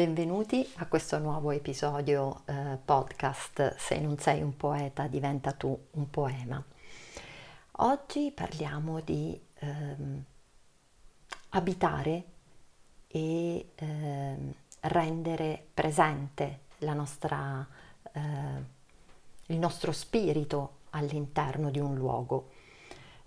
Benvenuti a questo nuovo episodio eh, podcast Se non sei un poeta diventa tu un poema. Oggi parliamo di ehm, abitare e ehm, rendere presente nostra, eh, il nostro spirito all'interno di un luogo.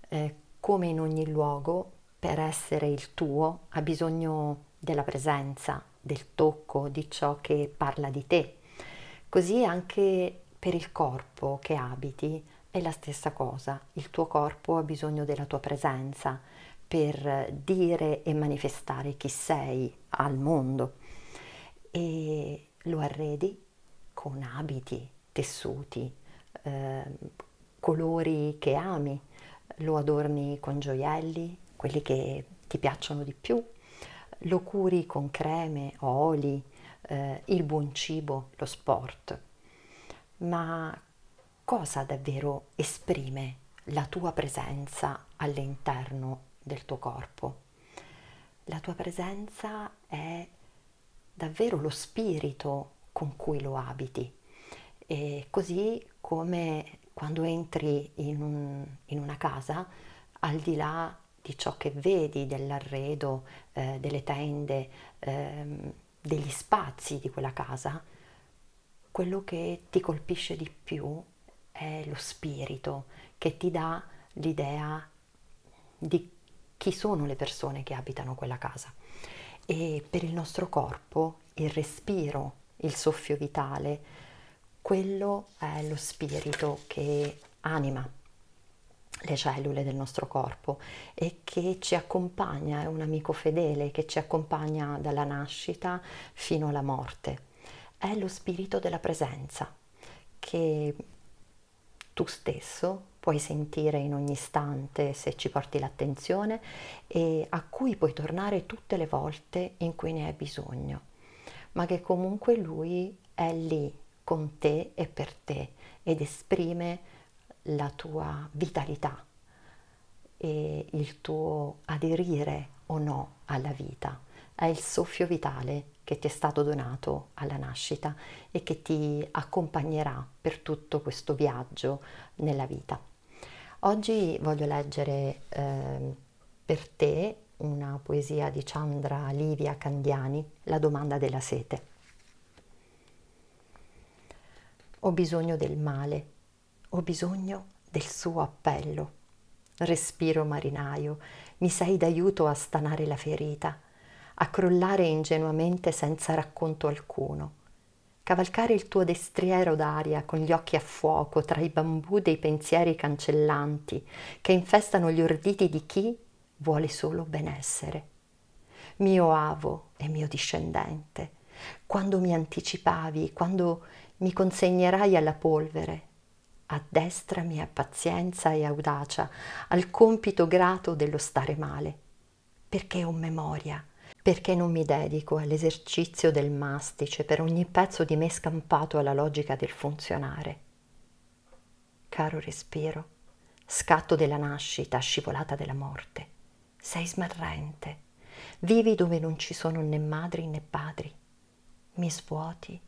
Eh, come in ogni luogo, per essere il tuo ha bisogno della presenza, del tocco, di ciò che parla di te. Così anche per il corpo che abiti è la stessa cosa. Il tuo corpo ha bisogno della tua presenza per dire e manifestare chi sei al mondo. E lo arredi con abiti, tessuti, eh, colori che ami, lo adorni con gioielli, quelli che ti piacciono di più, lo curi con creme, oli, eh, il buon cibo, lo sport. Ma cosa davvero esprime la tua presenza all'interno del tuo corpo? La tua presenza è davvero lo spirito con cui lo abiti. E così come quando entri in, un, in una casa, al di là di ciò che vedi, dell'arredo, eh, delle tende, ehm, degli spazi di quella casa, quello che ti colpisce di più è lo spirito che ti dà l'idea di chi sono le persone che abitano quella casa. E per il nostro corpo il respiro, il soffio vitale, quello è lo spirito che anima le cellule del nostro corpo e che ci accompagna, è un amico fedele che ci accompagna dalla nascita fino alla morte. È lo spirito della presenza che tu stesso puoi sentire in ogni istante se ci porti l'attenzione e a cui puoi tornare tutte le volte in cui ne hai bisogno, ma che comunque lui è lì con te e per te ed esprime la tua vitalità e il tuo aderire o no alla vita. È il soffio vitale che ti è stato donato alla nascita e che ti accompagnerà per tutto questo viaggio nella vita. Oggi voglio leggere eh, per te una poesia di Chandra Livia Candiani, La domanda della sete. Ho bisogno del male ho bisogno del suo appello. Respiro marinaio, mi sei d'aiuto a stanare la ferita, a crollare ingenuamente senza racconto alcuno, cavalcare il tuo destriero d'aria con gli occhi a fuoco tra i bambù dei pensieri cancellanti che infestano gli orditi di chi vuole solo benessere. Mio avo e mio discendente, quando mi anticipavi, quando mi consegnerai alla polvere, addestrami a pazienza e audacia al compito grato dello stare male, perché ho memoria, perché non mi dedico all'esercizio del mastice per ogni pezzo di me scampato alla logica del funzionare. Caro respiro, scatto della nascita, scivolata della morte, sei smarrente, vivi dove non ci sono né madri né padri, mi svuoti,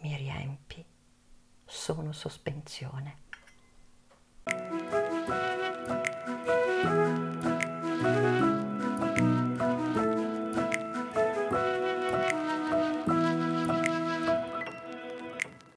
mi riempi, sono sospensione. Thank you.